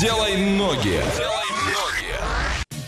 Делай ноги. Делай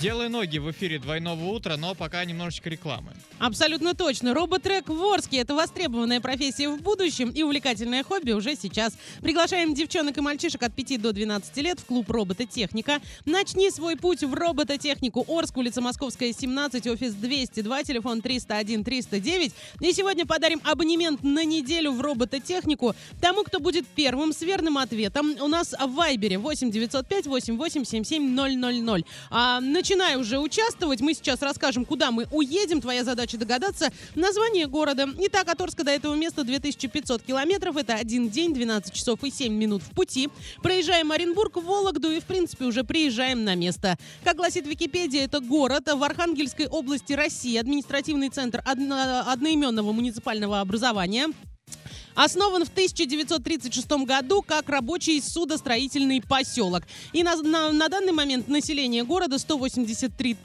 ноги в эфире двойного утра, но пока немножечко рекламы. Абсолютно точно. Роботрек в Орске – это востребованная профессия в будущем и увлекательное хобби уже сейчас. Приглашаем девчонок и мальчишек от 5 до 12 лет в клуб «Робототехника». Начни свой путь в робототехнику Орск, улица Московская, 17, офис 202, телефон 301-309. И сегодня подарим абонемент на неделю в робототехнику тому, кто будет первым с верным ответом. У нас в Вайбере 8 905 88 77 000. А, начинай уже участвовать. Мы сейчас расскажем, куда мы уедем. Твоя задача догадаться название города. Итак, от Орска до этого места 2500 километров. Это один день, 12 часов и 7 минут в пути. Проезжаем Оренбург, Вологду и, в принципе, уже приезжаем на место. Как гласит Википедия, это город в Архангельской области России, административный центр одно- одноименного муниципального образования. Основан в 1936 году как рабочий судостроительный поселок. И на, на- на данный момент население города 183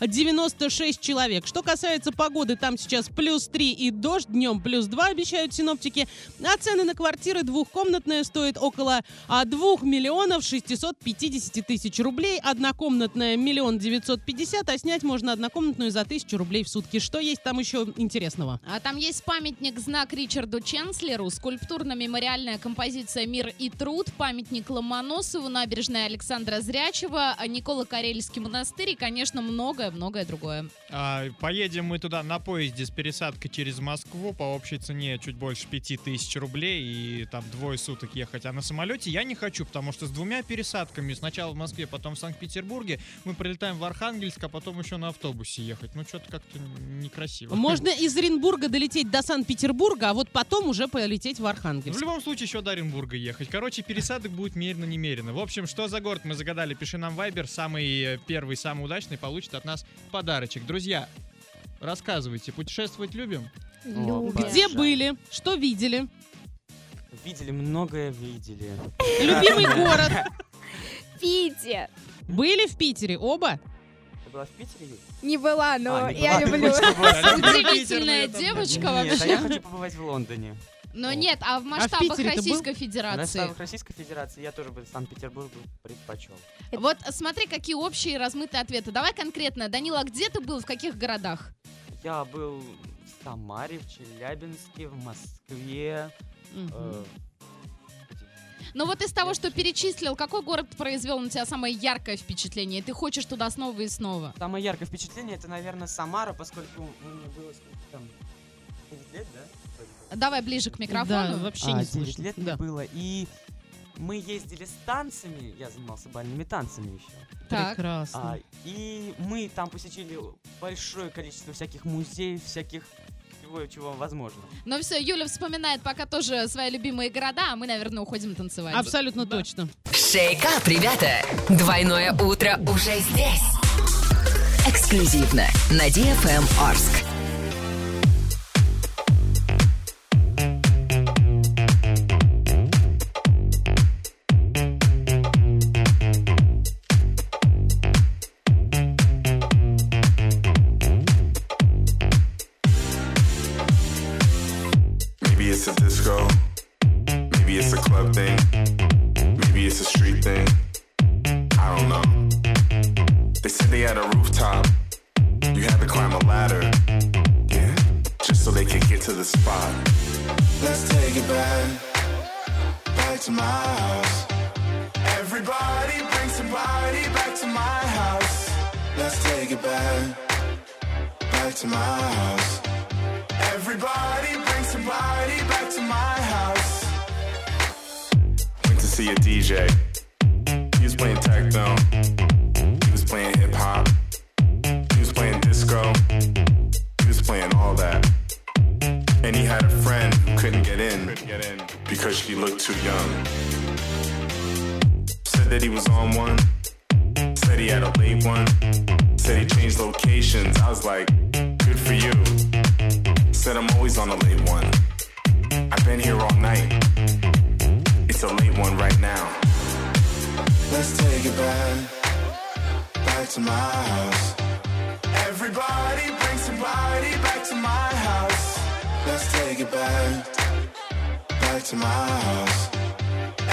996 человек. Что касается погоды, там сейчас плюс 3 и дождь, днем плюс 2 обещают синоптики. А цены на квартиры двухкомнатная стоит около а, 2 миллионов 650 тысяч рублей, однокомнатная миллион 950, а снять можно однокомнатную за тысячу рублей в сутки. Что есть там еще интересного? А там есть памятник знак Ричарду Ченслеру, скульптурно-мемориальная композиция «Мир и труд», памятник Ломоносову, набережная Александра Зрячева, Никола Карельский монастырь и, конечно, многое-многое другое. А, поедем мы туда на поезде с пересадкой через Москву по общей цене чуть больше 5000 рублей и там двое суток ехать. А на самолете я не хочу, потому что с двумя пересадками, сначала в Москве, потом в Санкт-Петербурге, мы прилетаем в Архангельск, а потом еще на автобусе ехать. Ну, что-то как-то некрасиво. Можно из Оренбурга долететь до Санкт-Петербурга, а вот потом уже полететь в В Архангельск. любом случае, еще до Оренбурга ехать. Короче, пересадок будет мерено-немерено. В общем, что за город мы загадали, пиши нам Вайбер. Самый э, первый, самый удачный получит от нас подарочек. Друзья, рассказывайте, путешествовать любим? Где были? Что видели? Видели, многое видели. Любимый город? Питер. Были в Питере оба? Была в Питере? Юль? Не была, но А, не я была, люблю. в? Удивительная девочка Нет, а я вообще. хочу побывать в Лондоне. Но нет, а в масштабах ты был? Российской В Федерации. масштабах Российской Федерации я тоже бы Санкт-Петербург предпочел. Вот смотри, какие общие размытые ответы. Давай конкретно. Данила, а где ты был, в каких городах? Я был в Самаре, в Челябинске, в Москве. Мгм. э, Ну вот из того, что перечислил, какой город произвел на тебя самое яркое впечатление? И ты хочешь туда снова и снова? Самое яркое впечатление это, наверное, Самара, поскольку мне было сколько там 9 лет, да? Давай ближе к Да, микрофону. вообще А, не 9 слышно. лет Да. было, и мы ездили с танцами, я занимался бальными танцами еще. Так. Прекрасно. А, и мы там посетили большое количество всяких музеев, всяких всего, чего возможно. Ну все, Юля вспоминает пока тоже свои любимые города, а мы, наверное, уходим танцевать. Абсолютно точно. Шейкап, ребята! Двойное утро уже здесь. Эксклюзивно на DFM Орск. Maybe it's a club thing. Maybe it's a street thing. I don't know. They said they had a rooftop. You had to climb a ladder. Yeah. Just so they could get to the spot. Let's take it back. Back to my house. Everybody bring somebody back to my house. Let's take it back. Back to my house. Everybody bring somebody back to my house. See a DJ. He was playing techno. He was playing hip hop. He was playing disco. He was playing all that. And he had a friend who couldn't get in because she looked too young. Said that he was on one. Said he had a late one. Said he changed locations. I was like, good for you. Said I'm always on a late one. I've been here all night it's a late one right now. Let's take it back, back to my house. Everybody bring somebody back to my house. Let's take it back, back to my house.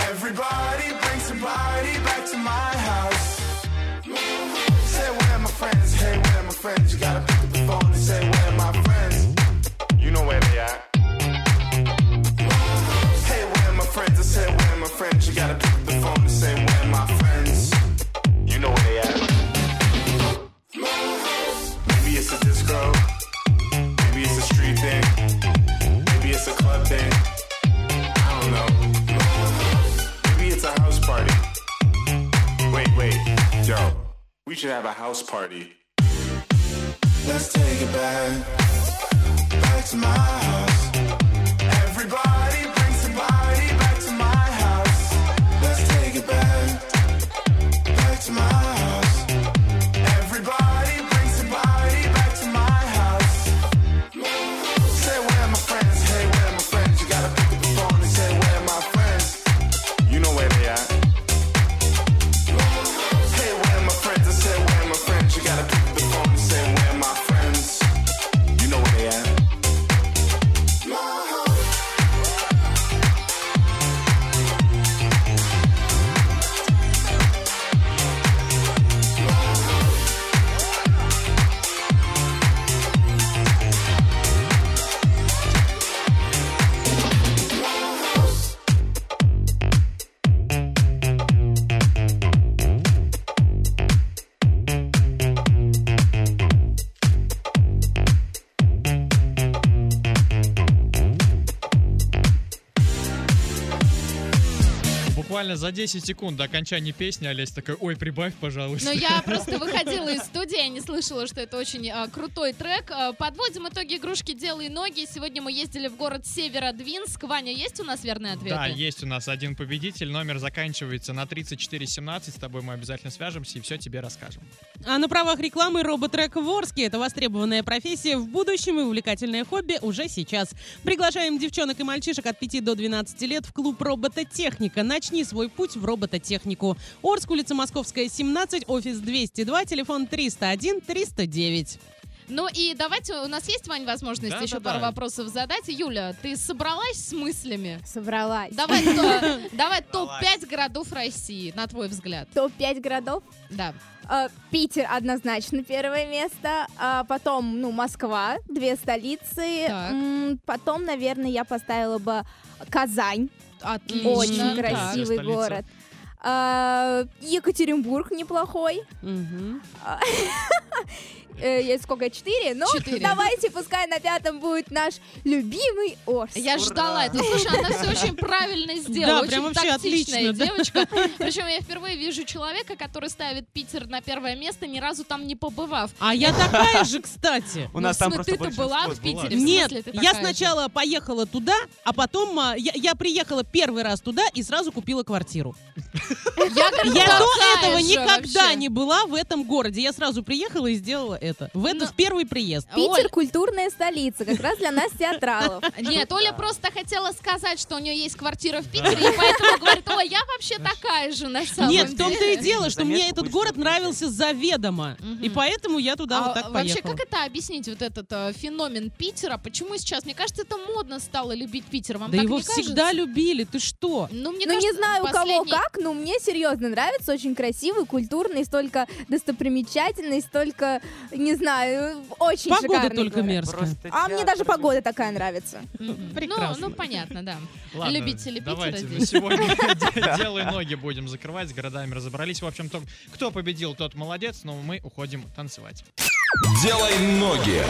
Everybody bring somebody back to my house. Say, where are my friends? Hey, where are my friends? You gotta pick up the phone and say, I don't know. Maybe it's a house party. Wait, wait, yo. We should have a house party. Let's take it back. Back to my house. Буквально за 10 секунд до окончания песни Олесь такой, ой, прибавь, пожалуйста. Но я просто выходила из студии, я не слышала, что это очень а, крутой трек. А, подводим итоги игрушки «Делай ноги». Сегодня мы ездили в город Северодвинск. Ваня, есть у нас верные ответы? Да, есть у нас один победитель, номер заканчивается на 3417, с тобой мы обязательно свяжемся и все тебе расскажем. А на правах рекламы роботрек Ворский. Это востребованная профессия в будущем и увлекательное хобби уже сейчас. Приглашаем девчонок и мальчишек от 5 до 12 лет в клуб робототехника. Начни свой путь в робототехнику. Орск, улица Московская, 17, офис 202, телефон 301 309. Ну и давайте, у нас есть, Вань, возможность Да, еще да, пару да. вопросов задать. Юля, ты собралась с мыслями? Собралась. Давай, то- давай топ-5 городов России, на твой взгляд. Топ-5 городов. Да. Э, Питер однозначно первое место. А потом, ну, Москва, две столицы. Так. Потом, наверное, я поставила бы Казань. Отлично. Очень красивый город. А, Екатеринбург неплохой. Мгм. Э, есть сколько? Четыре? Ну, Четыре. давайте, пускай на пятом будет наш любимый Орск. Я ждала это. Слушай, она все очень правильно Да, сделала. прям очень вообще тактичная отлично, да. девочка. Причем я впервые вижу человека, который ставит Питер на первое место, ни разу там не побывав. А я такая же, кстати. У Ну, нас в там просто ты-то была в. Питере? Нет, я сначала поехала туда, а потом а, я, приехала первый раз туда и сразу купила квартиру. Я, до этого никогда вообще. не была в этом городе. Я сразу приехала и сделала это. В, это, Ну, в первый приезд. Питер Оль, культурная столица, как раз для нас театралов. Нет, Оля просто хотела сказать, что у нее есть квартира в Питере, и поэтому говорит, ой, я вообще такая же на самом Нет, в деле. том-то и дело, что мне этот город нравился заведомо. И поэтому я туда А вот так вообще, поехала. как это объяснить, вот этот э, феномен Питера? Почему сейчас? Мне кажется, это модно стало любить Питер. Вам Да его всегда любили, ты что? Ну, мне ну, не знаю, у кого как, но мне серьезно нравится. Очень красивый, культурный, столько достопримечательностей, столько, не знаю, очень Погода шикарный только город. мерзкая. Просто А мне театр даже погода такая нравится. Мгм. Прекрасно. Ну, ну, понятно, да. Ладно, Любители Питера давайте на здесь. сегодня де- делай ноги будем закрывать, с городами разобрались. В общем, то, кто победил, тот молодец, но мы уходим танцевать. Делай ноги.